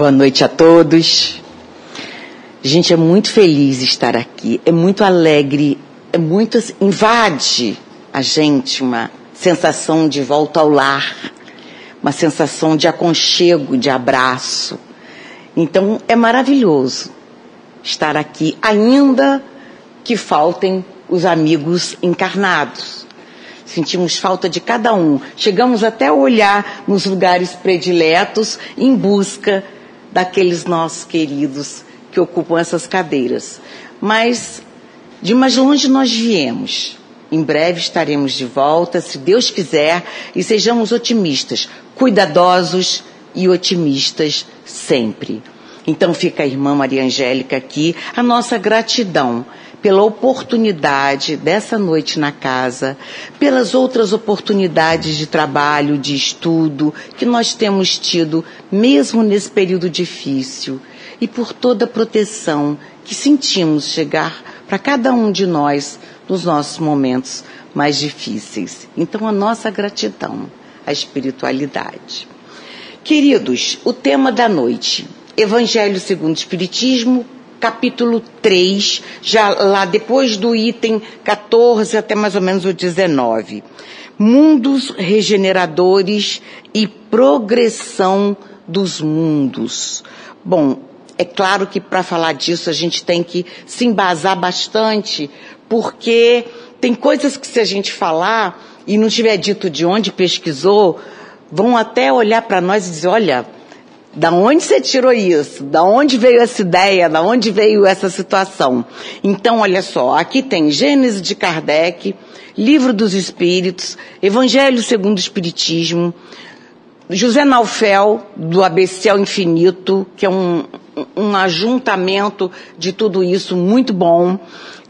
Boa noite a todos. Gente, é muito feliz estar aqui, é muito alegre, é muito invade a gente uma sensação de volta ao lar, uma sensação de aconchego, de abraço. Então é maravilhoso estar aqui, ainda que faltem os amigos encarnados. Sentimos falta de cada um. Chegamos até a olhar nos lugares prediletos em busca daqueles nossos queridos que ocupam essas cadeiras. Mas de mais longe nós viemos. Em breve estaremos de volta, se Deus quiser, e sejamos otimistas, cuidadosos e otimistas sempre. Então fica a irmã Maria Angélica aqui, a nossa gratidão pela oportunidade dessa noite na casa, pelas outras oportunidades de trabalho, de estudo que nós temos tido, mesmo nesse período difícil, e por toda a proteção que sentimos chegar para cada um de nós nos nossos momentos mais difíceis. Então, a nossa gratidão à espiritualidade. Queridos, o tema da noite, Evangelho segundo o Espiritismo, capítulo 3, já lá depois do item 14 até mais ou menos o 19. Mundos regeneradores e progressão dos mundos. Bom, é claro que para falar disso a gente tem que se embasar bastante, porque tem coisas que se a gente falar e não tiver dito de onde pesquisou, vão até olhar para nós e dizer, olha, da onde você tirou isso? Da onde veio essa ideia? Da onde veio essa situação? Então, olha só, aqui tem Gênesis de Kardec, Livro dos Espíritos, Evangelho segundo o Espiritismo, José Naufel, do ABC ao Infinito, que é um, um ajuntamento de tudo isso muito bom.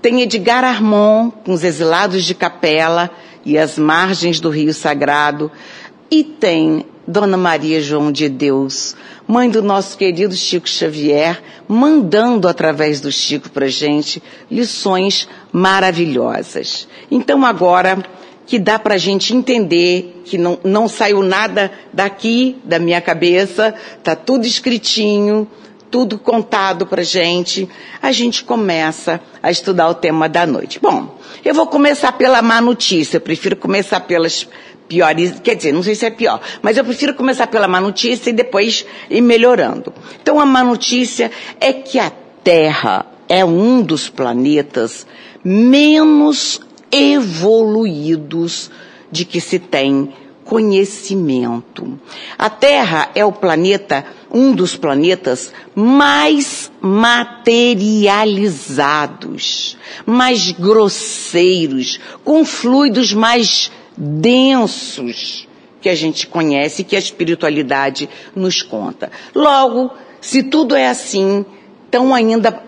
Tem Edgar Armand, com os exilados de Capela e as margens do Rio Sagrado. E tem Dona Maria João de Deus, mãe do nosso querido Chico Xavier, mandando através do Chico para gente lições maravilhosas. Então agora que dá para a gente entender que não, não saiu nada daqui da minha cabeça, tá tudo escritinho, tudo contado para gente, a gente começa a estudar o tema da noite. Bom, eu vou começar pela má notícia, eu prefiro começar pelas piores, quer dizer, não sei se é pior, mas eu prefiro começar pela má notícia e depois ir melhorando. Então a má notícia é que a Terra é um dos planetas menos evoluídos de que se tem conhecimento. A Terra é o planeta, um dos planetas mais materializados, mais grosseiros, com fluidos mais densos que a gente conhece, que a espiritualidade nos conta. Logo, se tudo é assim, tão ainda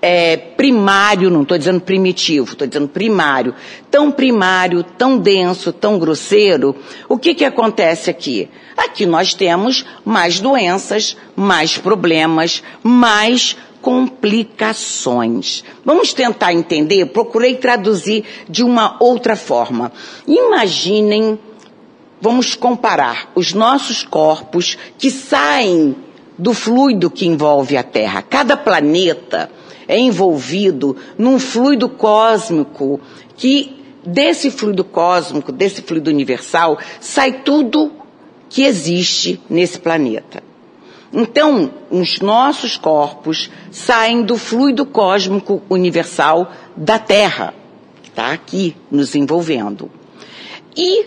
é, primário, não estou dizendo primitivo, estou dizendo primário, tão primário, tão denso, tão grosseiro, o que, que acontece aqui? Aqui nós temos mais doenças, mais problemas, mais complicações. Vamos tentar entender? Procurei traduzir de uma outra forma. Imaginem, vamos comparar os nossos corpos que saem do fluido que envolve a Terra. Cada planeta é envolvido num fluido cósmico que desse fluido cósmico, desse fluido universal, sai tudo que existe nesse planeta. Então, os nossos corpos saem do fluido cósmico universal da Terra, está aqui nos envolvendo. E,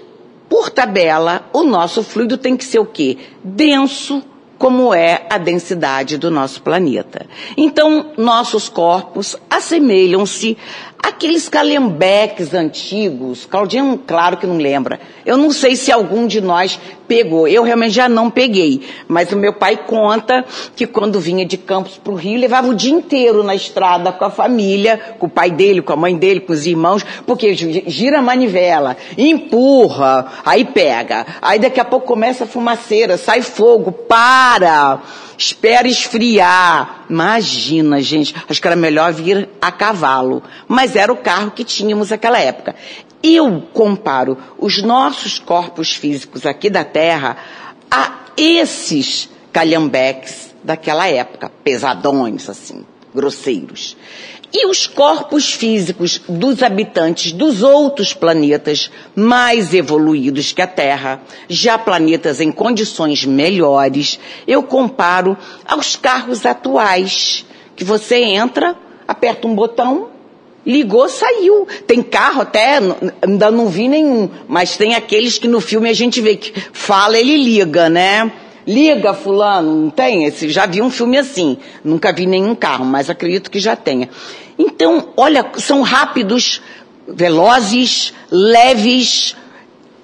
por tabela, o nosso fluido tem que ser o quê? Denso, como é a densidade do nosso planeta. Então, nossos corpos assemelham-se àqueles calhambeques antigos. Claudinho, claro que não lembra. Eu não sei se algum de nós pegou. Eu realmente já não peguei. Mas o meu pai conta que quando vinha de Campos para o Rio, levava o dia inteiro na estrada com a família, com o pai dele, com a mãe dele, com os irmãos, porque gira a manivela, empurra, aí pega. Aí daqui a pouco começa a fumaceira, sai fogo, para, espera esfriar. Imagina, gente, acho que era melhor vir a cavalo. Mas era o carro que tínhamos naquela época. Eu comparo os nossos corpos físicos aqui da Terra a esses calhambeques daquela época, pesadões, assim, grosseiros. E os corpos físicos dos habitantes dos outros planetas mais evoluídos que a Terra, já planetas em condições melhores, eu comparo aos carros atuais, que você entra, aperta um botão, ligou, saiu. Tem carro até, ainda não vi nenhum, mas tem aqueles que no filme a gente vê que fala, ele liga, né? Liga, fulano, não tem esse? Já vi um filme assim. Nunca vi nenhum carro, mas acredito que já tenha. Então, olha, são rápidos, velozes, leves,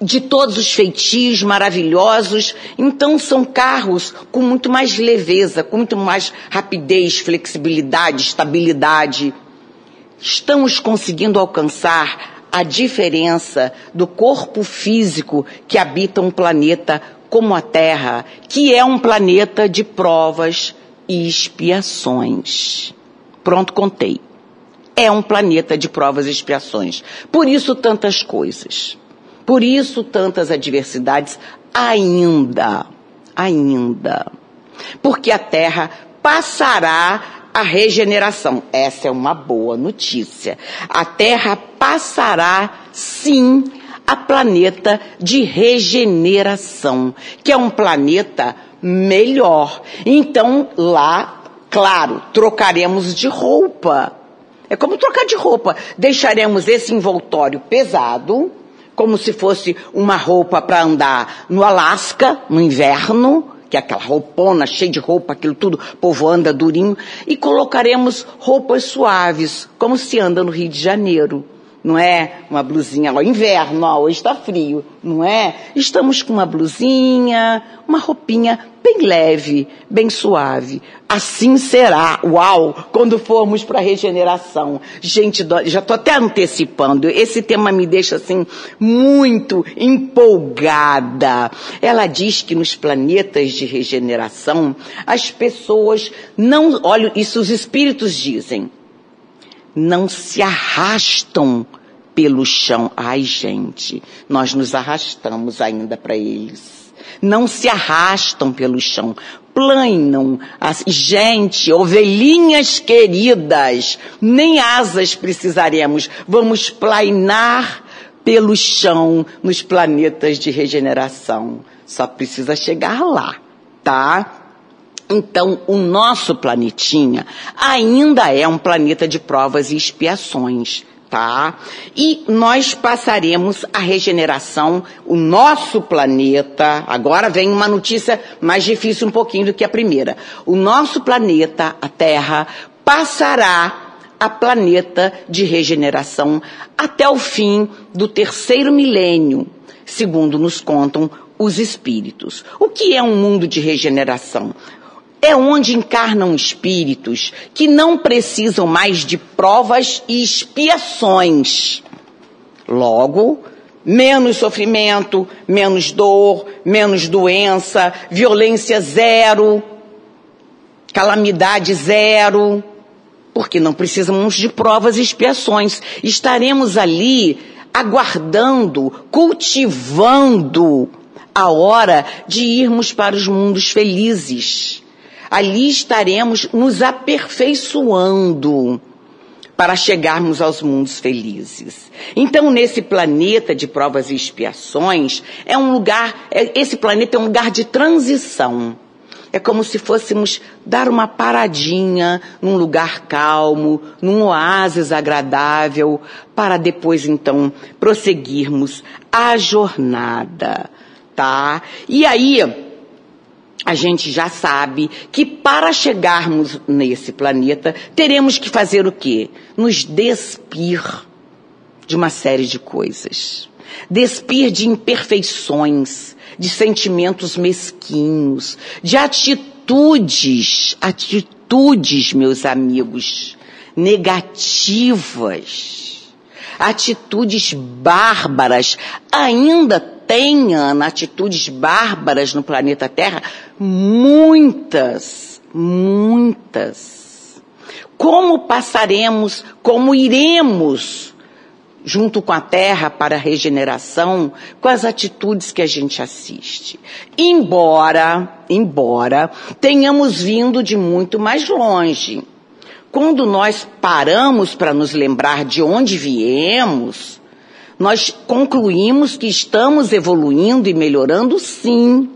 de todos os feitios maravilhosos. Então, são carros com muito mais leveza, com muito mais rapidez, flexibilidade, estabilidade. Estamos conseguindo alcançar a diferença do corpo físico que habita um planeta como a Terra, que é um planeta de provas e expiações. Pronto, contei. É um planeta de provas e expiações. Por isso tantas coisas. Por isso tantas adversidades ainda. Ainda. Porque a Terra passará a regeneração. Essa é uma boa notícia. A Terra passará, sim, a planeta de regeneração, que é um planeta melhor. Então, lá, claro, trocaremos de roupa. É como trocar de roupa. Deixaremos esse envoltório pesado, como se fosse uma roupa para andar no Alasca, no inverno, que é aquela roupona cheia de roupa, aquilo tudo, o povo anda durinho, e colocaremos roupas suaves, como se anda no Rio de Janeiro não é? Uma blusinha, ó, inverno, ó, hoje está frio, não é? Estamos com uma blusinha, uma roupinha bem leve, bem suave. Assim será, uau, quando formos para a regeneração. Gente, já estou até antecipando, esse tema me deixa assim muito empolgada. Ela diz que nos planetas de regeneração, as pessoas não, olha, isso os espíritos dizem, não se arrastam pelo chão. Ai, gente, nós nos arrastamos ainda para eles. Não se arrastam pelo chão, planam. Gente, ovelhinhas queridas, nem asas precisaremos. Vamos planar pelo chão nos planetas de regeneração. Só precisa chegar lá, tá? Então, o nosso planetinha ainda é um planeta de provas e expiações, tá? E nós passaremos a regeneração, o nosso planeta, agora vem uma notícia mais difícil um pouquinho do que a primeira. O nosso planeta, a Terra, passará a planeta de regeneração até o fim do terceiro milênio, segundo nos contam os espíritos. O que é um mundo de regeneração? É onde encarnam espíritos que não precisam mais de provas e expiações. Logo, menos sofrimento, menos dor, menos doença, violência zero, calamidade zero, porque não precisamos de provas e expiações. Estaremos ali aguardando, cultivando a hora de irmos para os mundos felizes ali estaremos nos aperfeiçoando para chegarmos aos mundos felizes. Então, nesse planeta de provas e expiações, é um lugar, é, esse planeta é um lugar de transição. É como se fôssemos dar uma paradinha num lugar calmo, num oásis agradável, para depois então prosseguirmos a jornada, tá? E aí, a gente já sabe que para chegarmos nesse planeta, teremos que fazer o quê? Nos despir de uma série de coisas. Despir de imperfeições, de sentimentos mesquinhos, de atitudes, atitudes, meus amigos, negativas, atitudes bárbaras, ainda tenha atitudes bárbaras no planeta Terra, muitas, muitas. Como passaremos, como iremos junto com a terra para a regeneração com as atitudes que a gente assiste. Embora, embora tenhamos vindo de muito mais longe. Quando nós paramos para nos lembrar de onde viemos, nós concluímos que estamos evoluindo e melhorando sim.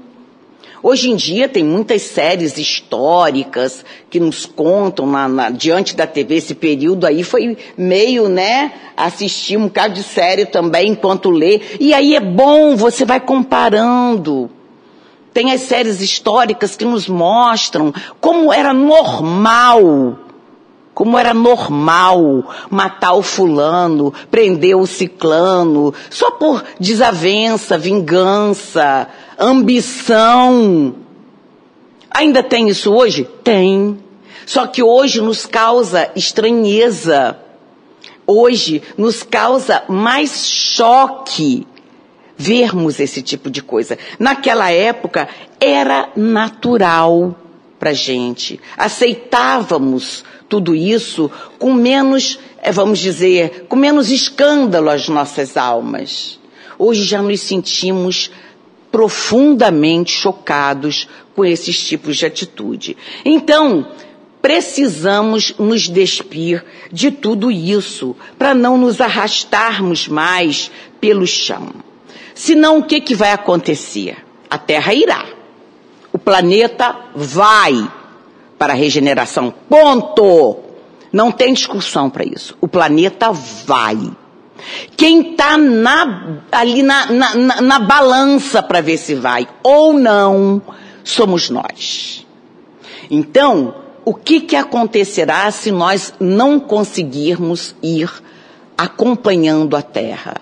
Hoje em dia tem muitas séries históricas que nos contam na, na, diante da TV. Esse período aí foi meio, né? Assistir um bocado de série também enquanto lê. E aí é bom, você vai comparando. Tem as séries históricas que nos mostram como era normal como era normal matar o fulano, prender o ciclano, só por desavença, vingança, ambição. Ainda tem isso hoje? Tem. Só que hoje nos causa estranheza. Hoje nos causa mais choque vermos esse tipo de coisa. Naquela época era natural para gente. Aceitávamos tudo isso com menos, eh, vamos dizer, com menos escândalo às nossas almas. Hoje já nos sentimos profundamente chocados com esses tipos de atitude. Então, precisamos nos despir de tudo isso para não nos arrastarmos mais pelo chão. Senão, o que, que vai acontecer? A Terra irá. O planeta vai para a regeneração. Ponto! Não tem discussão para isso. O planeta vai. Quem está ali na, na, na, na balança para ver se vai ou não, somos nós. Então, o que, que acontecerá se nós não conseguirmos ir acompanhando a Terra?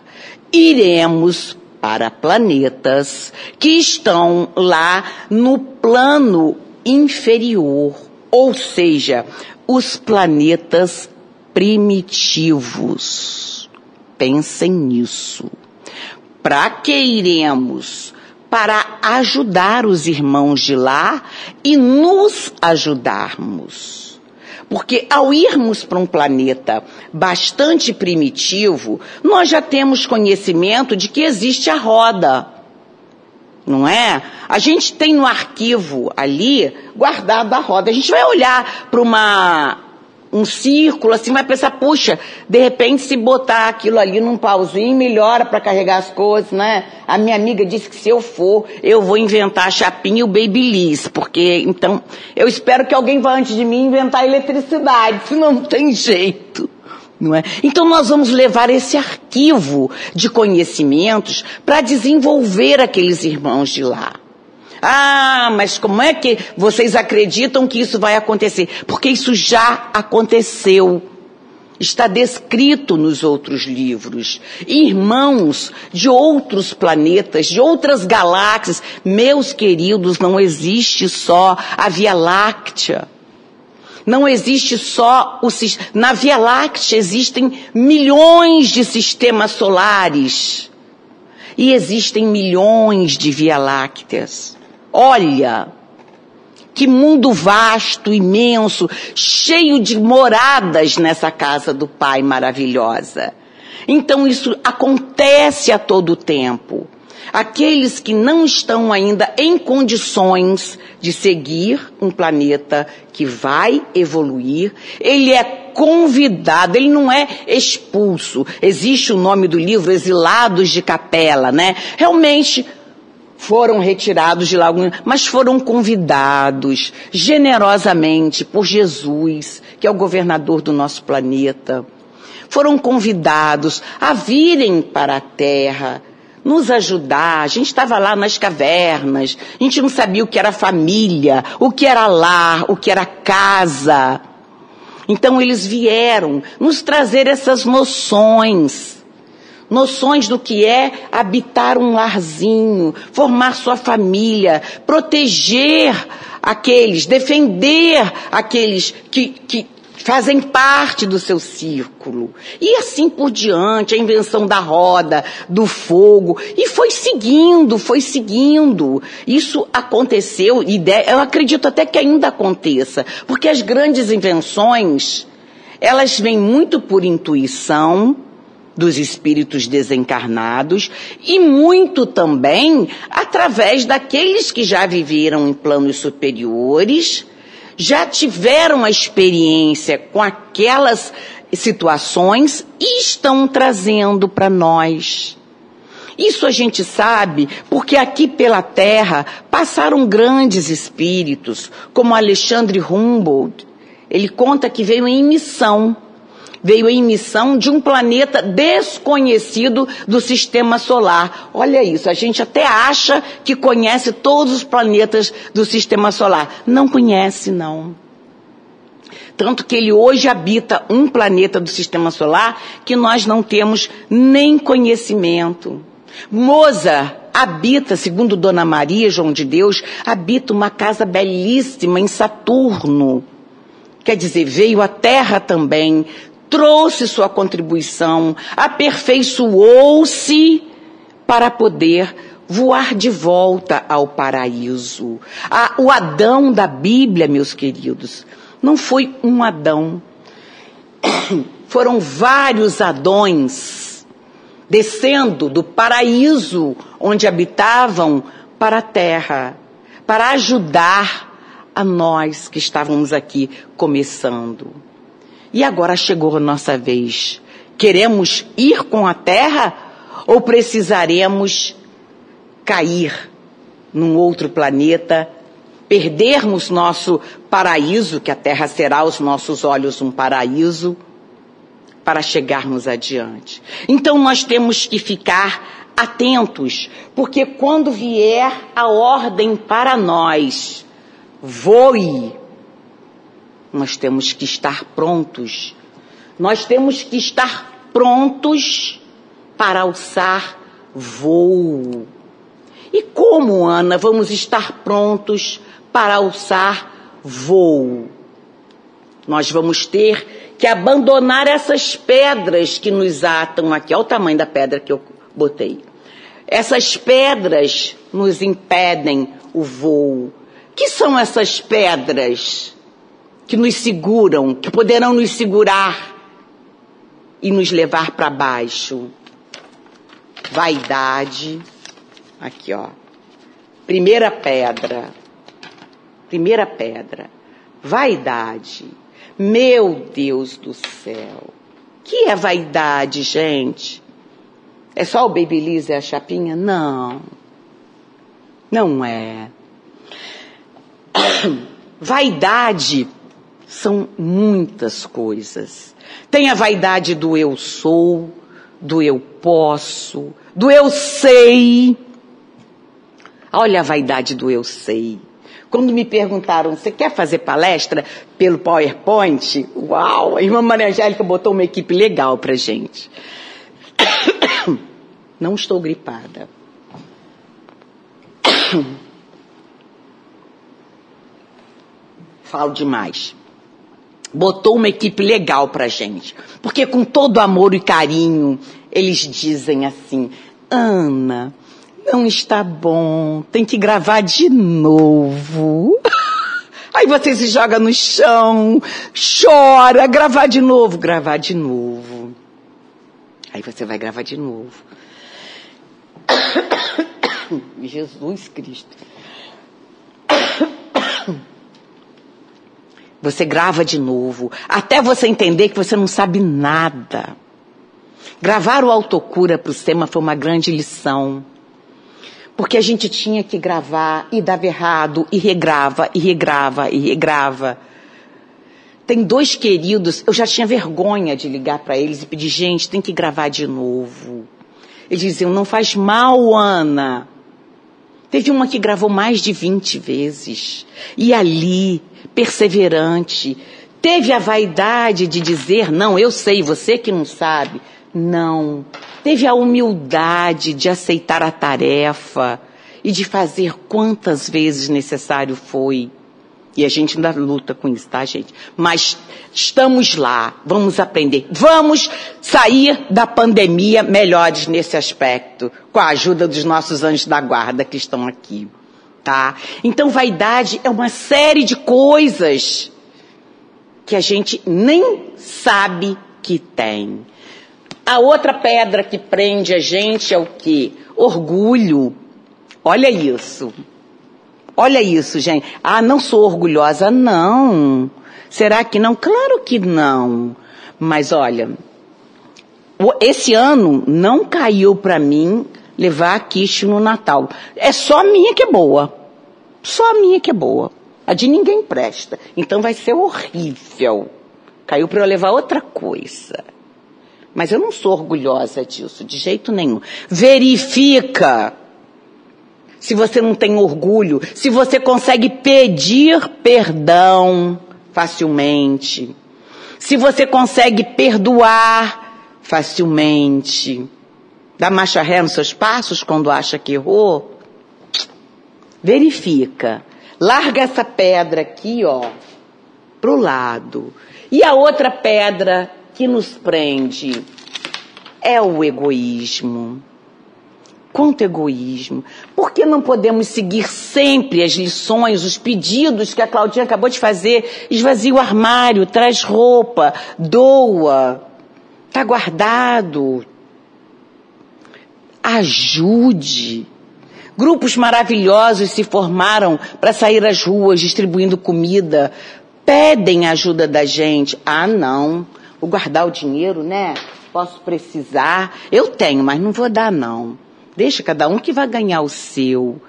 Iremos para planetas que estão lá no plano inferior, ou seja, os planetas primitivos. Pensem nisso. Para que iremos? Para ajudar os irmãos de lá e nos ajudarmos. Porque ao irmos para um planeta bastante primitivo, nós já temos conhecimento de que existe a roda. Não é? A gente tem no arquivo ali guardado a roda. A gente vai olhar para uma um círculo, assim, vai pensar, puxa, de repente se botar aquilo ali num pauzinho, melhora para carregar as coisas, né? A minha amiga disse que se eu for, eu vou inventar a chapinha e o babyliss, porque, então, eu espero que alguém vá antes de mim inventar eletricidade, senão não tem jeito. Não é? Então nós vamos levar esse arquivo de conhecimentos para desenvolver aqueles irmãos de lá. Ah, mas como é que vocês acreditam que isso vai acontecer? Porque isso já aconteceu. Está descrito nos outros livros. Irmãos de outros planetas, de outras galáxias. Meus queridos, não existe só a Via Láctea. Não existe só o na Via Láctea existem milhões de sistemas solares. E existem milhões de Via Lácteas. Olha, que mundo vasto, imenso, cheio de moradas nessa casa do Pai maravilhosa. Então isso acontece a todo tempo. Aqueles que não estão ainda em condições de seguir um planeta que vai evoluir, ele é convidado, ele não é expulso. Existe o nome do livro Exilados de Capela, né? Realmente foram retirados de lá, mas foram convidados generosamente por Jesus, que é o governador do nosso planeta. Foram convidados a virem para a Terra, nos ajudar. A gente estava lá nas cavernas, a gente não sabia o que era família, o que era lar, o que era casa. Então eles vieram nos trazer essas noções noções do que é habitar um larzinho, formar sua família, proteger aqueles, defender aqueles que, que fazem parte do seu círculo. E assim por diante, a invenção da roda, do fogo, e foi seguindo, foi seguindo. Isso aconteceu, e eu acredito até que ainda aconteça, porque as grandes invenções, elas vêm muito por intuição, dos espíritos desencarnados e muito também através daqueles que já viveram em planos superiores, já tiveram a experiência com aquelas situações e estão trazendo para nós. Isso a gente sabe porque aqui pela Terra passaram grandes espíritos, como Alexandre Humboldt. Ele conta que veio em missão veio em missão de um planeta desconhecido do sistema solar. Olha isso, a gente até acha que conhece todos os planetas do sistema solar. Não conhece, não. Tanto que ele hoje habita um planeta do sistema solar que nós não temos nem conhecimento. Mozart habita, segundo Dona Maria, João de Deus, habita uma casa belíssima em Saturno. Quer dizer, veio à Terra também, trouxe sua contribuição, aperfeiçoou-se para poder voar de volta ao paraíso. o Adão da Bíblia, meus queridos, não foi um Adão. Foram vários Adões descendo do paraíso onde habitavam para a terra, para ajudar a nós que estávamos aqui começando. E agora chegou a nossa vez. Queremos ir com a terra ou precisaremos cair num outro planeta, perdermos nosso paraíso, que a terra será aos nossos olhos um paraíso, para chegarmos adiante. Então nós temos que ficar atentos, porque quando vier a ordem para nós, voe nós temos que estar prontos. Nós temos que estar prontos para alçar voo. E como, Ana, vamos estar prontos para alçar voo? Nós vamos ter que abandonar essas pedras que nos atam aqui. Olha o tamanho da pedra que eu botei. Essas pedras nos impedem o voo. Que são essas pedras? Que nos seguram, que poderão nos segurar e nos levar para baixo. Vaidade. Aqui, ó. Primeira pedra. Primeira pedra. Vaidade. Meu Deus do céu. Que é vaidade, gente? É só o Babyliss e a chapinha? Não. Não é. Vaidade são muitas coisas. Tem a vaidade do eu sou, do eu posso, do eu sei. Olha a vaidade do eu sei. Quando me perguntaram, você quer fazer palestra pelo PowerPoint? Uau! A irmã Maria Angélica botou uma equipe legal pra gente. Não estou gripada. Falo demais botou uma equipe legal pra gente. Porque com todo amor e carinho, eles dizem assim: Ana, não está bom, tem que gravar de novo. Aí você se joga no chão, chora, gravar de novo, gravar de novo. Aí você vai gravar de novo. Jesus Cristo. Você grava de novo, até você entender que você não sabe nada. Gravar o autocura para o SEMA foi uma grande lição. Porque a gente tinha que gravar e dava errado, e regrava, e regrava, e regrava. Tem dois queridos, eu já tinha vergonha de ligar para eles e pedir, gente, tem que gravar de novo. Eles diziam, não faz mal, Ana. Teve uma que gravou mais de 20 vezes. E ali, perseverante, teve a vaidade de dizer: não, eu sei, você que não sabe. Não. Teve a humildade de aceitar a tarefa e de fazer quantas vezes necessário foi. E a gente ainda luta com isso, tá, gente? Mas estamos lá, vamos aprender. Vamos sair da pandemia melhores nesse aspecto, com a ajuda dos nossos anjos da guarda que estão aqui, tá? Então, vaidade é uma série de coisas que a gente nem sabe que tem. A outra pedra que prende a gente é o quê? Orgulho. Olha isso. Olha isso, gente. Ah, não sou orgulhosa, não. Será que não? Claro que não. Mas olha, esse ano não caiu para mim levar a quiche no Natal. É só a minha que é boa. Só a minha que é boa. A de ninguém presta. Então vai ser horrível. Caiu para eu levar outra coisa. Mas eu não sou orgulhosa disso, de jeito nenhum. Verifica se você não tem orgulho, se você consegue pedir perdão facilmente, se você consegue perdoar facilmente, dá marcha ré nos seus passos quando acha que errou, verifica. Larga essa pedra aqui, ó, pro lado. E a outra pedra que nos prende é o egoísmo. Quanto egoísmo. Por que não podemos seguir sempre as lições, os pedidos que a Claudinha acabou de fazer? Esvazia o armário, traz roupa, doa, está guardado. Ajude. Grupos maravilhosos se formaram para sair às ruas distribuindo comida. Pedem ajuda da gente. Ah, não. Vou guardar o dinheiro, né? Posso precisar. Eu tenho, mas não vou dar, não. Deixa cada um que vai ganhar o seu.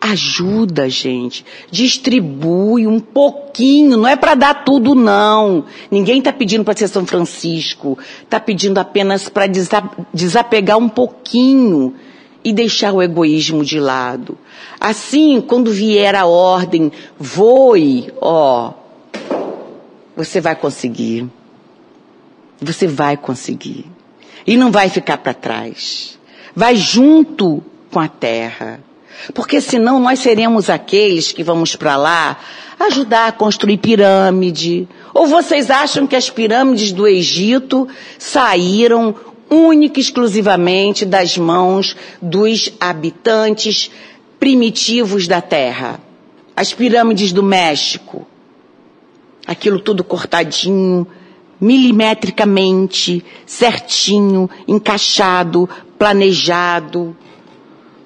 Ajuda, gente. Distribui um pouquinho. Não é para dar tudo, não. Ninguém está pedindo para ser São Francisco. Está pedindo apenas para desapegar um pouquinho e deixar o egoísmo de lado. Assim, quando vier a ordem, voe, ó, você vai conseguir. Você vai conseguir. E não vai ficar para trás. Vai junto com a terra. Porque senão nós seremos aqueles que vamos para lá ajudar a construir pirâmide. Ou vocês acham que as pirâmides do Egito saíram única e exclusivamente das mãos dos habitantes primitivos da terra? As pirâmides do México. Aquilo tudo cortadinho, milimetricamente, certinho, encaixado, planejado.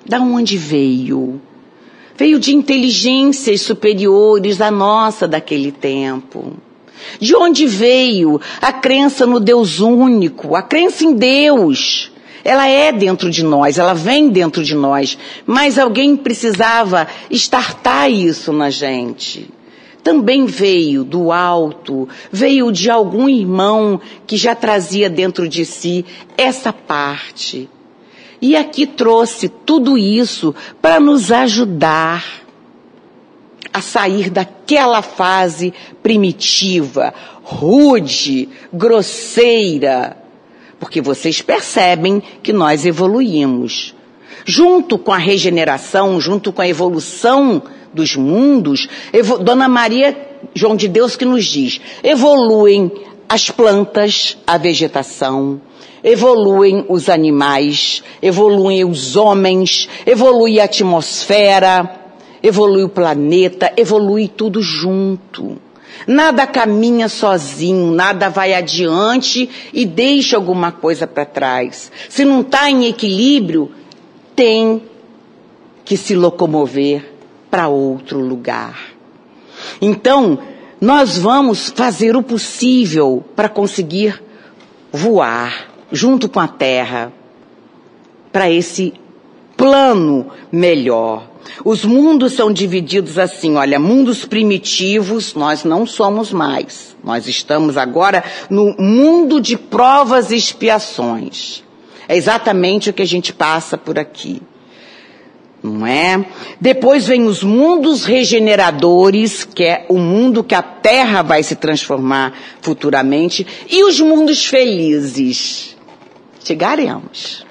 Da onde veio? Veio de inteligências superiores à nossa daquele tempo. De onde veio a crença no Deus único, a crença em Deus? Ela é dentro de nós, ela vem dentro de nós, mas alguém precisava estartar isso na gente também veio do alto, veio de algum irmão que já trazia dentro de si essa parte. E aqui trouxe tudo isso para nos ajudar a sair daquela fase primitiva, rude, grosseira. Porque vocês percebem que nós evoluímos. Junto com a regeneração, junto com a evolução dos mundos, Dona Maria João de Deus que nos diz, evoluem as plantas, a vegetação, evoluem os animais, evoluem os homens, evolui a atmosfera, evolui o planeta, evolui tudo junto. Nada caminha sozinho, nada vai adiante e deixa alguma coisa para trás. Se não está em equilíbrio, tem que se locomover para outro lugar. Então, nós vamos fazer o possível para conseguir voar junto com a Terra para esse plano melhor. Os mundos são divididos assim, olha, mundos primitivos nós não somos mais. Nós estamos agora no mundo de provas e expiações. É exatamente o que a gente passa por aqui não é? Depois vem os mundos regeneradores, que é o mundo que a Terra vai se transformar futuramente, e os mundos felizes. Chegaremos.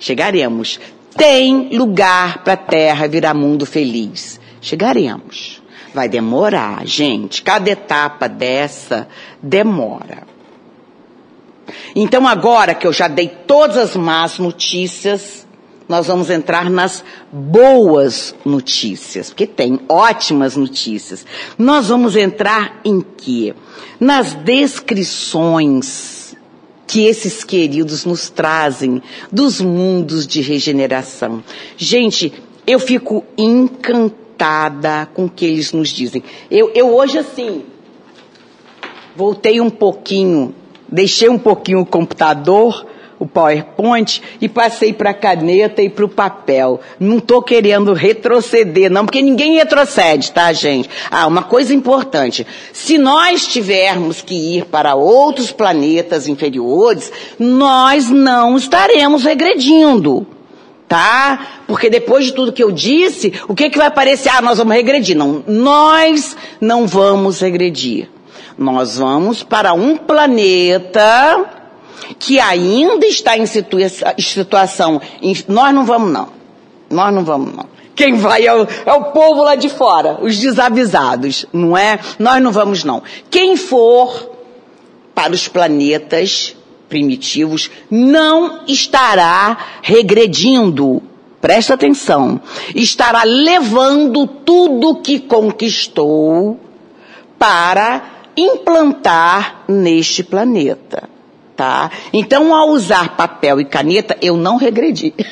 Chegaremos. Tem lugar para a Terra virar mundo feliz. Chegaremos. Vai demorar, gente. Cada etapa dessa demora. Então agora que eu já dei todas as más notícias, nós vamos entrar nas boas notícias, porque tem ótimas notícias. Nós vamos entrar em quê? Nas descrições que esses queridos nos trazem dos mundos de regeneração. Gente, eu fico encantada com o que eles nos dizem. Eu, eu hoje, assim, voltei um pouquinho, deixei um pouquinho o computador o PowerPoint e passei para a caneta e para o papel. Não estou querendo retroceder, não, porque ninguém retrocede, tá, gente? Ah, uma coisa importante. Se nós tivermos que ir para outros planetas inferiores, nós não estaremos regredindo. Tá? Porque depois de tudo que eu disse, o que, que vai aparecer? Ah, nós vamos regredir. Não, nós não vamos regredir. Nós vamos para um planeta que ainda está em situa situação. Nós não vamos, não. Nós não vamos, não. Quem vai é o, é o povo lá de fora, os desavisados, não é? Nós não vamos, não. Quem for para os planetas primitivos não estará regredindo. Presta atenção. Estará levando tudo que conquistou para implantar neste planeta tá? Então, ao usar papel e caneta, eu não regredi.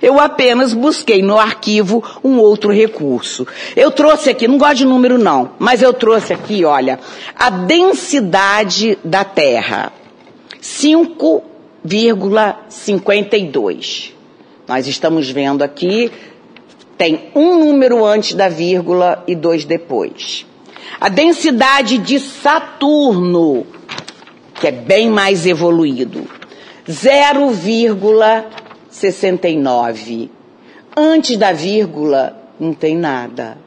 Eu apenas busquei no arquivo um outro recurso. Eu trouxe aqui, não gosto de número não, mas eu trouxe aqui, olha, a densidade da Terra. 5,52. Nós estamos vendo aqui, tem um número antes da vírgula e dois depois. A densidade de Saturno, que é bem mais evoluído. 0,69. Antes da vírgula, não tem nada.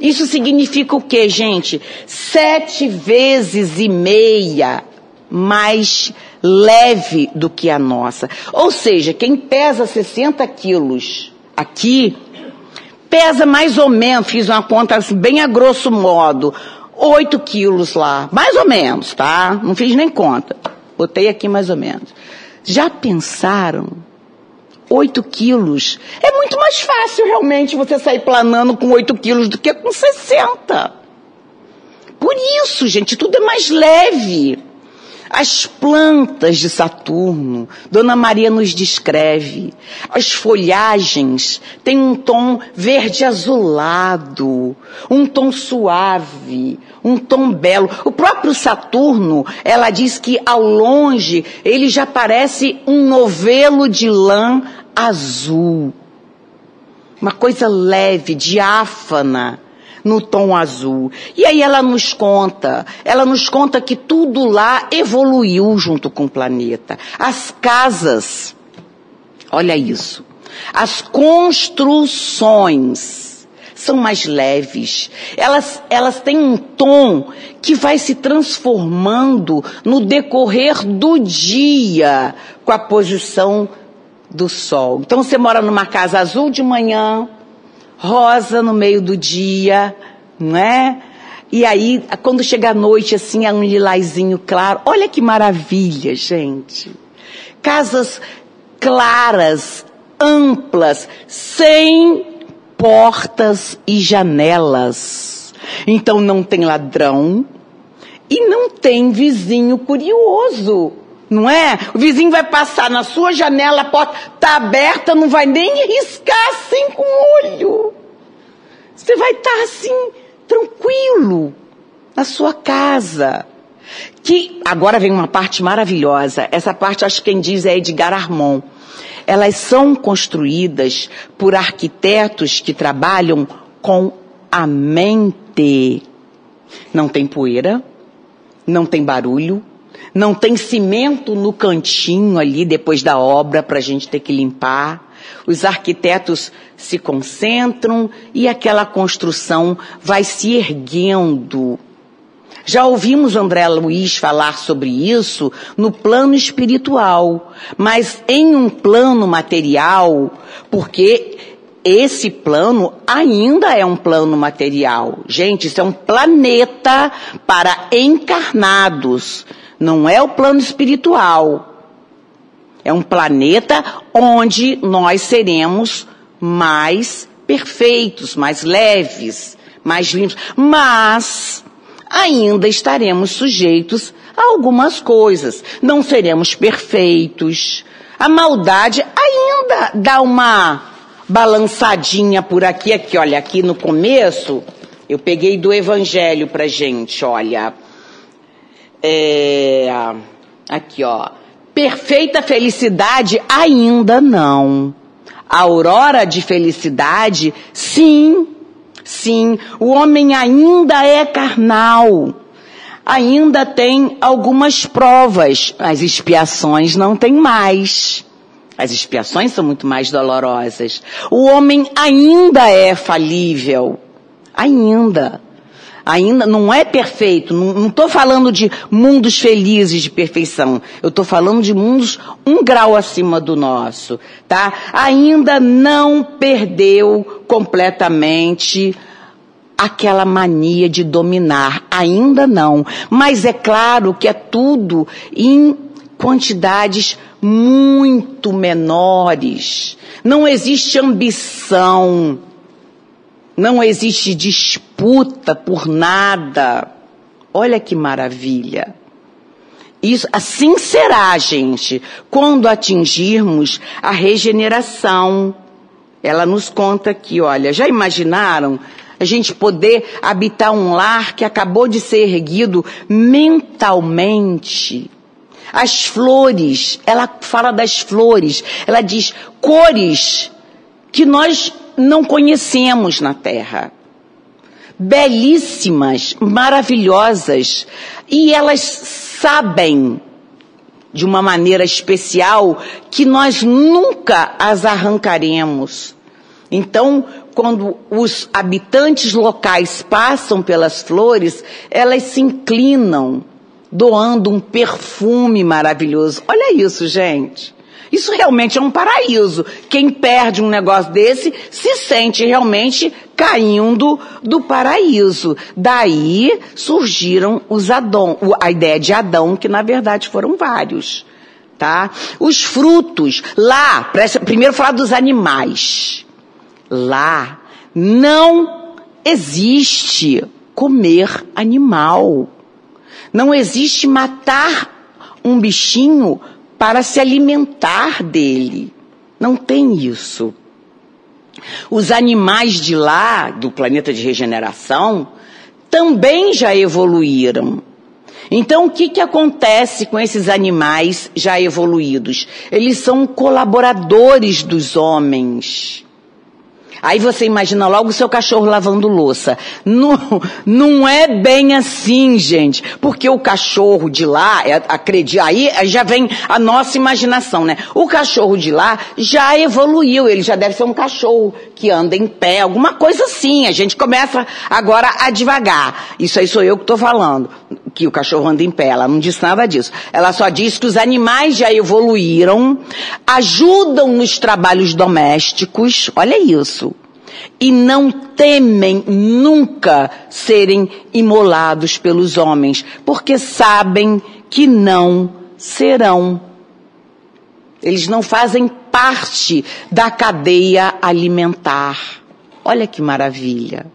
Isso significa o quê, gente? Sete vezes e meia mais leve do que a nossa. Ou seja, quem pesa 60 quilos aqui, pesa mais ou menos, fiz uma conta assim, bem a grosso modo, 8 quilos lá, mais ou menos, tá? Não fiz nem conta. Botei aqui mais ou menos. Já pensaram? 8 quilos. É muito mais fácil realmente você sair planando com 8 quilos do que com 60. Por isso, gente, tudo é mais leve. As plantas de Saturno, Dona Maria nos descreve. As folhagens têm um tom verde azulado, um tom suave, um tom belo. O próprio Saturno, ela diz que ao longe ele já parece um novelo de lã azul. Uma coisa leve, diáfana no tom azul. E aí ela nos conta, ela nos conta que tudo lá evoluiu junto com o planeta. As casas, olha isso, as construções são mais leves. Elas, elas têm um tom que vai se transformando no decorrer do dia com a posição do sol. Então você mora numa casa azul de manhã, rosa no meio do dia, não é? E aí, quando chega a noite, assim, é um lilazinho claro. Olha que maravilha, gente. Casas claras, amplas, sem portas e janelas. Então não tem ladrão e não tem vizinho curioso não é? O vizinho vai passar na sua janela, a porta está aberta, não vai nem riscar assim com o olho. Você vai estar tá assim, tranquilo, na sua casa. Que agora vem uma parte maravilhosa. Essa parte acho que quem diz é Edgar Armand. Elas são construídas por arquitetos que trabalham com a mente. Não tem poeira, não tem barulho, não tem cimento no cantinho ali depois da obra para a gente ter que limpar. Os arquitetos se concentram e aquela construção vai se erguendo. Já ouvimos André Luiz falar sobre isso no plano espiritual, mas em um plano material, porque esse plano ainda é um plano material. Gente, isso é um planeta para encarnados. Não é o plano espiritual. É um planeta onde nós seremos mais perfeitos, mais leves, mais limpos. Mas ainda estaremos sujeitos algumas coisas. Não seremos perfeitos. A maldade ainda dá uma balançadinha por aqui, aqui, olha, aqui no começo, eu peguei do evangelho pra gente, olha. É, aqui, ó. Perfeita felicidade ainda não. Aurora de felicidade, sim. Sim, o homem ainda é carnal. Ainda tem algumas provas. As expiações não tem mais. As expiações são muito mais dolorosas. O homem ainda é falível. Ainda. Ainda não é perfeito. Não estou falando de mundos felizes de perfeição. Eu estou falando de mundos um grau acima do nosso, tá? Ainda não perdeu completamente aquela mania de dominar. Ainda não. Mas é claro que é tudo em quantidades muito menores. Não existe ambição. Não existe disputa por nada. Olha que maravilha. Isso, assim será, gente, quando atingirmos a regeneração. Ela nos conta aqui, olha, já imaginaram a gente poder habitar um lar que acabou de ser erguido mentalmente? As flores, ela fala das flores, ela diz cores que nós não conhecemos na Terra. Belíssimas, maravilhosas, e elas sabem de uma maneira especial que nós nunca as arrancaremos. Então, quando os habitantes locais passam pelas flores, elas se inclinam, doando um perfume maravilhoso. Olha isso, gente. Isso realmente é um paraíso. Quem perde um negócio desse se sente realmente caindo do paraíso. Daí surgiram os Adão, a ideia de Adão, que na verdade foram vários. Tá? Os frutos, lá, primeiro falar dos animais. Lá não existe comer animal. Não existe matar um bichinho para se alimentar dele. Não tem isso. Os animais de lá, do planeta de regeneração, também já evoluíram. Então, o que, que acontece com esses animais já evoluídos? Eles são colaboradores dos homens. Aí você imagina logo o seu cachorro lavando louça. Não, não é bem assim, gente. Porque o cachorro de lá, é, acredito, aí já vem a nossa imaginação, né? O cachorro de lá já evoluiu, ele já deve ser um cachorro que anda em pé, alguma coisa assim. A gente começa agora a devagar. Isso aí sou eu que estou falando. Que o cachorro anda em pé. Ela não diz nada disso. Ela só diz que os animais já evoluíram, ajudam nos trabalhos domésticos. Olha isso e não temem nunca serem imolados pelos homens, porque sabem que não serão. Eles não fazem parte da cadeia alimentar. Olha que maravilha.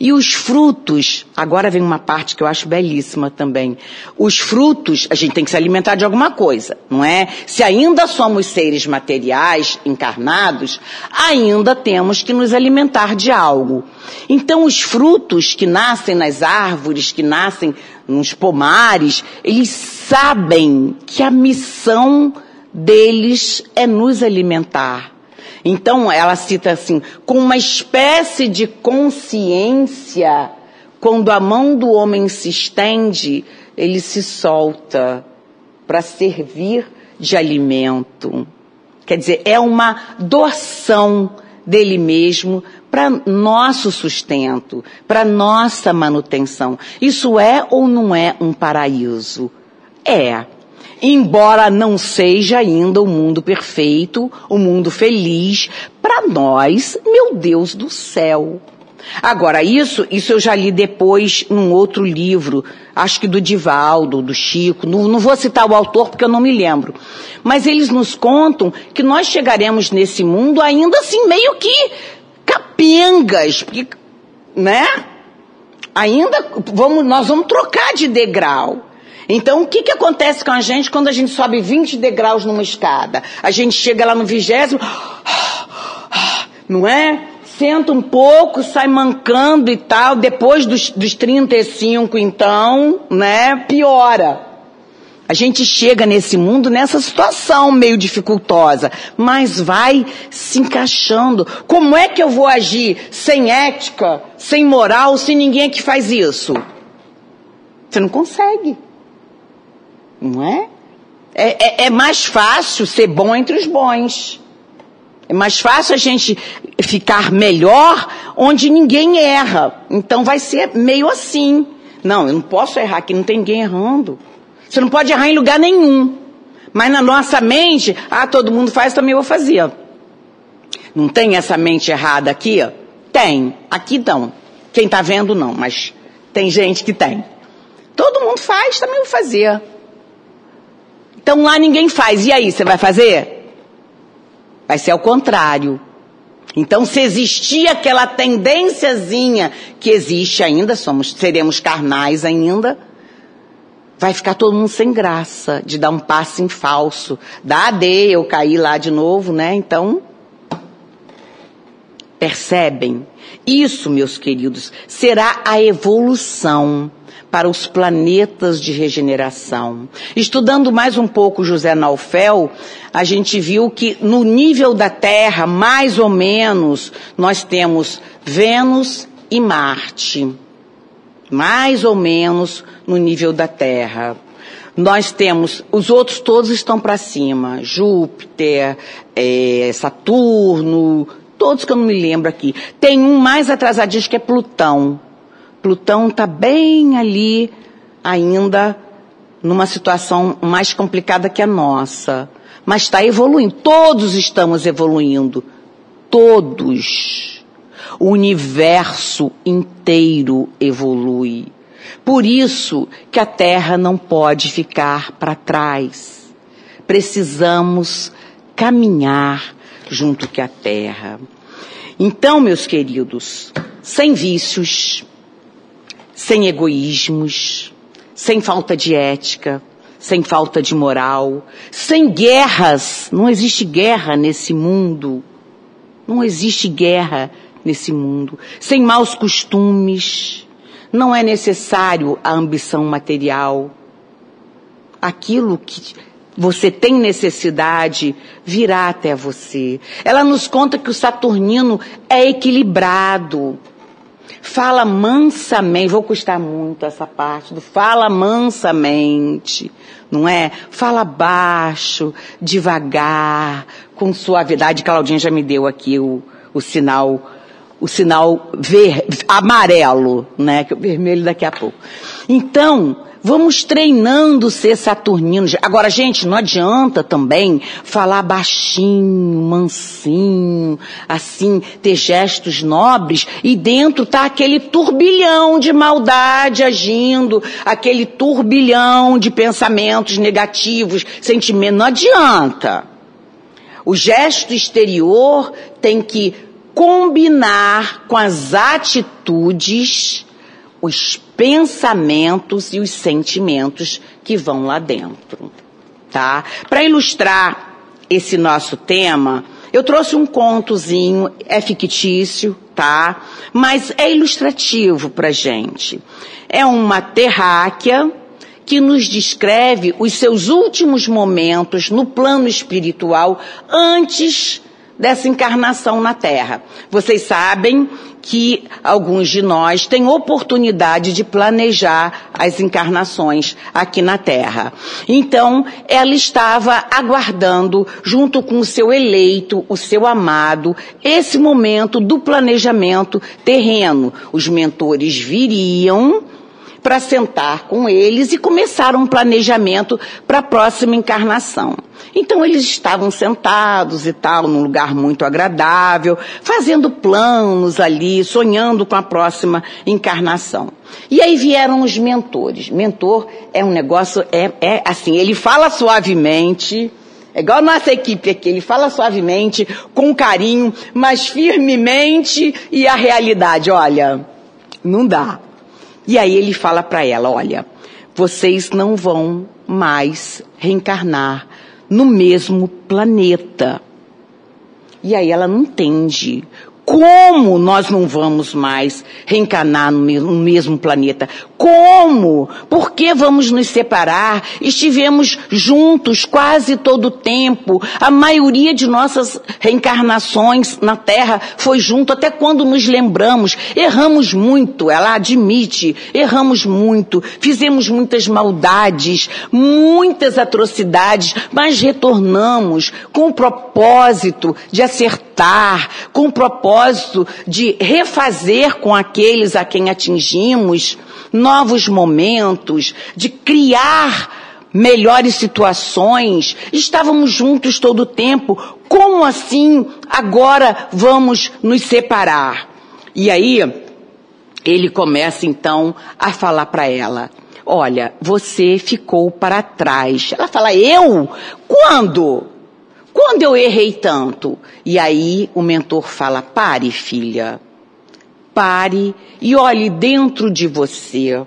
E os frutos, agora vem uma parte que eu acho belíssima também. Os frutos, a gente tem que se alimentar de alguma coisa, não é? Se ainda somos seres materiais, encarnados, ainda temos que nos alimentar de algo. Então os frutos que nascem nas árvores, que nascem nos pomares, eles sabem que a missão deles é nos alimentar. Então ela cita assim, com uma espécie de consciência, quando a mão do homem se estende, ele se solta para servir de alimento. Quer dizer, é uma doação dele mesmo para nosso sustento, para nossa manutenção. Isso é ou não é um paraíso? É embora não seja ainda o mundo perfeito, o mundo feliz, para nós, meu Deus do céu. Agora, isso, isso eu já li depois num outro livro, acho que do Divaldo, do Chico, não, não, vou citar o autor porque eu não me lembro. Mas eles nos contam que nós chegaremos nesse mundo ainda assim meio que capengas, né? Ainda vamos, nós vamos trocar de degrau. Então, o que, que acontece com a gente quando a gente sobe 20 degraus numa escada? A gente chega lá no vigésimo, não é? Senta um pouco, sai mancando e tal. Depois dos, dos 35, então, né? Piora. A gente chega nesse mundo nessa situação meio dificultosa, mas vai se encaixando. Como é que eu vou agir sem ética, sem moral, se ninguém é que faz isso? Você não consegue. Não é? É, é? é mais fácil ser bom entre os bons. É mais fácil a gente ficar melhor onde ninguém erra. Então vai ser meio assim. Não, eu não posso errar aqui, não tem ninguém errando. Você não pode errar em lugar nenhum. Mas na nossa mente, ah, todo mundo faz, também eu vou fazer. Não tem essa mente errada aqui? Tem. Aqui não. Quem está vendo não, mas tem gente que tem. Todo mundo faz, também vou fazer. Então lá ninguém faz. E aí, você vai fazer? Vai ser ao contrário. Então, se existia aquela tendênciazinha que existe ainda, somos, seremos carnais ainda, vai ficar todo mundo sem graça de dar um passe em falso. Dá AD, eu caí lá de novo, né? Então, percebem? Isso, meus queridos, será a evolução para os planetas de regeneração. Estudando mais um pouco José Naufel, a gente viu que no nível da Terra, mais ou menos, nós temos Vênus e Marte. Mais ou menos no nível da Terra. Nós temos, os outros todos estão para cima. Júpiter, é, Saturno, todos que eu não me lembro aqui. Tem um mais atrasadinho que é Plutão. Plutão está bem ali ainda numa situação mais complicada que a nossa. Mas está evoluindo. Todos estamos evoluindo. Todos. O universo inteiro evolui. Por isso que a Terra não pode ficar para trás. Precisamos caminhar junto com a Terra. Então, meus queridos, sem vícios, sem egoísmos, sem falta de ética, sem falta de moral, sem guerras. Não existe guerra nesse mundo. Não existe guerra nesse mundo. Sem maus costumes não é necessário a ambição material. Aquilo que você tem necessidade virá até você. Ela nos conta que o Saturnino é equilibrado. Fala mansamente, vou custar muito essa parte do fala mansamente, não é? Fala baixo, devagar, com suavidade. Claudinha já me deu aqui o, o sinal o sinal ver, amarelo, né? Que o vermelho daqui a pouco. Então, vamos treinando ser saturninos. Agora, gente, não adianta também falar baixinho, mansinho, assim, ter gestos nobres e dentro tá aquele turbilhão de maldade agindo, aquele turbilhão de pensamentos negativos, sentimentos. Não adianta. O gesto exterior tem que combinar com as atitudes, os pensamentos e os sentimentos que vão lá dentro, tá? Para ilustrar esse nosso tema, eu trouxe um contozinho, é fictício, tá? Mas é ilustrativo pra gente. É uma terráquea que nos descreve os seus últimos momentos no plano espiritual antes dessa encarnação na Terra. Vocês sabem que alguns de nós têm oportunidade de planejar as encarnações aqui na Terra. Então, ela estava aguardando, junto com o seu eleito, o seu amado, esse momento do planejamento terreno. Os mentores viriam para sentar com eles e começar um planejamento para a próxima encarnação. Então eles estavam sentados e tal, num lugar muito agradável, fazendo planos ali, sonhando com a próxima encarnação. E aí vieram os mentores. Mentor é um negócio, é, é assim, ele fala suavemente, é igual a nossa equipe aqui, ele fala suavemente, com carinho, mas firmemente e a realidade, olha, não dá. E aí ele fala para ela, olha, vocês não vão mais reencarnar no mesmo planeta. E aí ela não entende como nós não vamos mais reencarnar no mesmo, planeta? Como? Por que vamos nos separar? Estivemos juntos quase todo o tempo. A maioria de nossas reencarnações na Terra foi junto até quando nos lembramos. Erramos muito, ela admite. Erramos muito, fizemos muitas maldades, muitas atrocidades, mas retornamos com o propósito de acertar, com o propósito propósito de refazer com aqueles a quem atingimos novos momentos, de criar melhores situações. Estávamos juntos todo o tempo. Como assim agora vamos nos separar? E aí ele começa então a falar para ela: Olha, você ficou para trás. Ela fala: Eu? Quando? Quando eu errei tanto? E aí o mentor fala: pare, filha. Pare e olhe dentro de você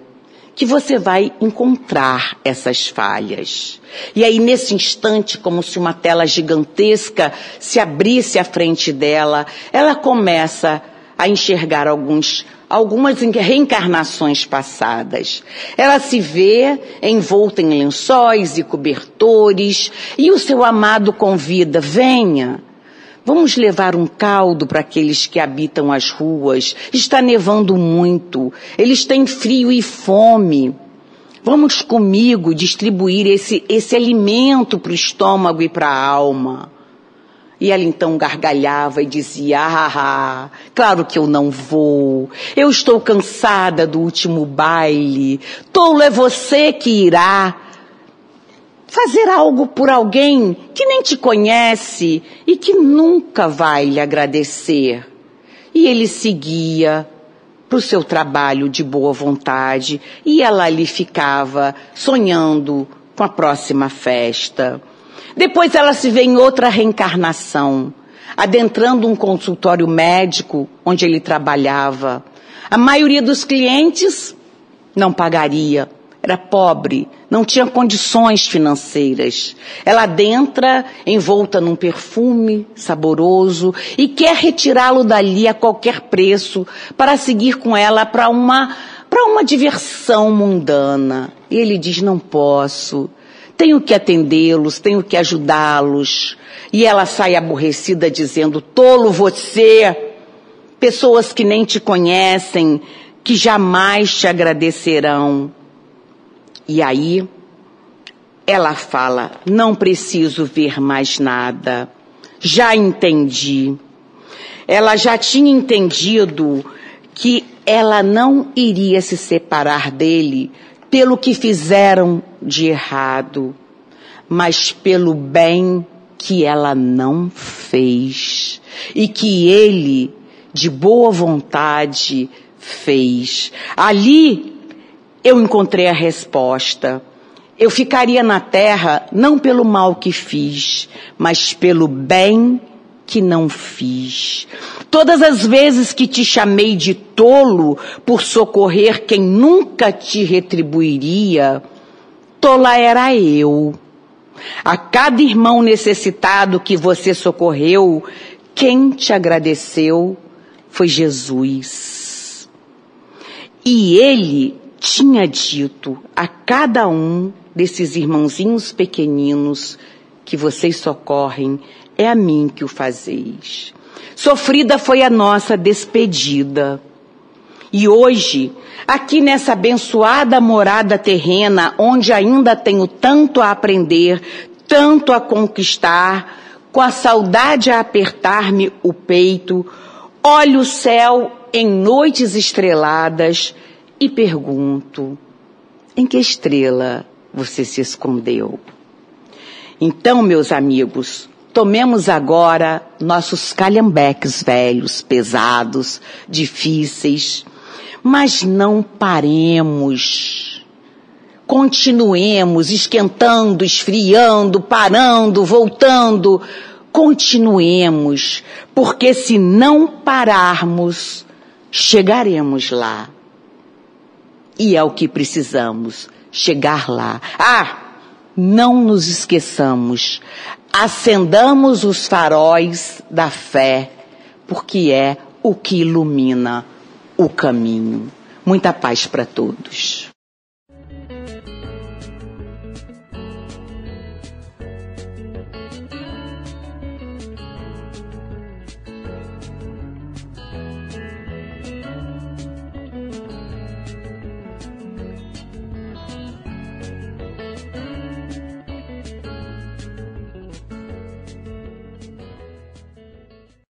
que você vai encontrar essas falhas. E aí, nesse instante, como se uma tela gigantesca se abrisse à frente dela, ela começa a enxergar alguns algumas reencarnações passadas. Ela se vê envolta em lençóis e cobertores e o seu amado convida: venha. Vamos levar um caldo para aqueles que habitam as ruas. Está nevando muito. Eles têm frio e fome. Vamos comigo distribuir esse, esse alimento para o estômago e para a alma. E ela então gargalhava e dizia: ah, ah, claro que eu não vou. Eu estou cansada do último baile. Tolo é você que irá fazer algo por alguém que nem te conhece e que nunca vai lhe agradecer. E ele seguia para o seu trabalho de boa vontade e ela ali ficava sonhando com a próxima festa. Depois ela se vê em outra reencarnação, adentrando um consultório médico onde ele trabalhava. A maioria dos clientes não pagaria, era pobre, não tinha condições financeiras. Ela adentra envolta num perfume saboroso e quer retirá-lo dali a qualquer preço para seguir com ela para uma para uma diversão mundana. E ele diz: "Não posso tenho que atendê-los, tenho que ajudá-los. E ela sai aborrecida dizendo: tolo você, pessoas que nem te conhecem, que jamais te agradecerão. E aí, ela fala: não preciso ver mais nada, já entendi. Ela já tinha entendido que ela não iria se separar dele pelo que fizeram de errado, mas pelo bem que ela não fez e que ele, de boa vontade, fez. Ali eu encontrei a resposta. Eu ficaria na terra não pelo mal que fiz, mas pelo bem que não fiz. Todas as vezes que te chamei de tolo por socorrer quem nunca te retribuiria, tola era eu. A cada irmão necessitado que você socorreu, quem te agradeceu foi Jesus. E ele tinha dito a cada um desses irmãozinhos pequeninos que vocês socorrem, é a mim que o fazeis. Sofrida foi a nossa despedida. E hoje, aqui nessa abençoada morada terrena, onde ainda tenho tanto a aprender, tanto a conquistar, com a saudade a apertar-me o peito, olho o céu em noites estreladas e pergunto: em que estrela você se escondeu? Então, meus amigos, Tomemos agora nossos calhambeques velhos, pesados, difíceis, mas não paremos. Continuemos esquentando, esfriando, parando, voltando. Continuemos, porque se não pararmos, chegaremos lá. E é o que precisamos, chegar lá. Ah, não nos esqueçamos, acendamos os faróis da fé, porque é o que ilumina o caminho. Muita paz para todos.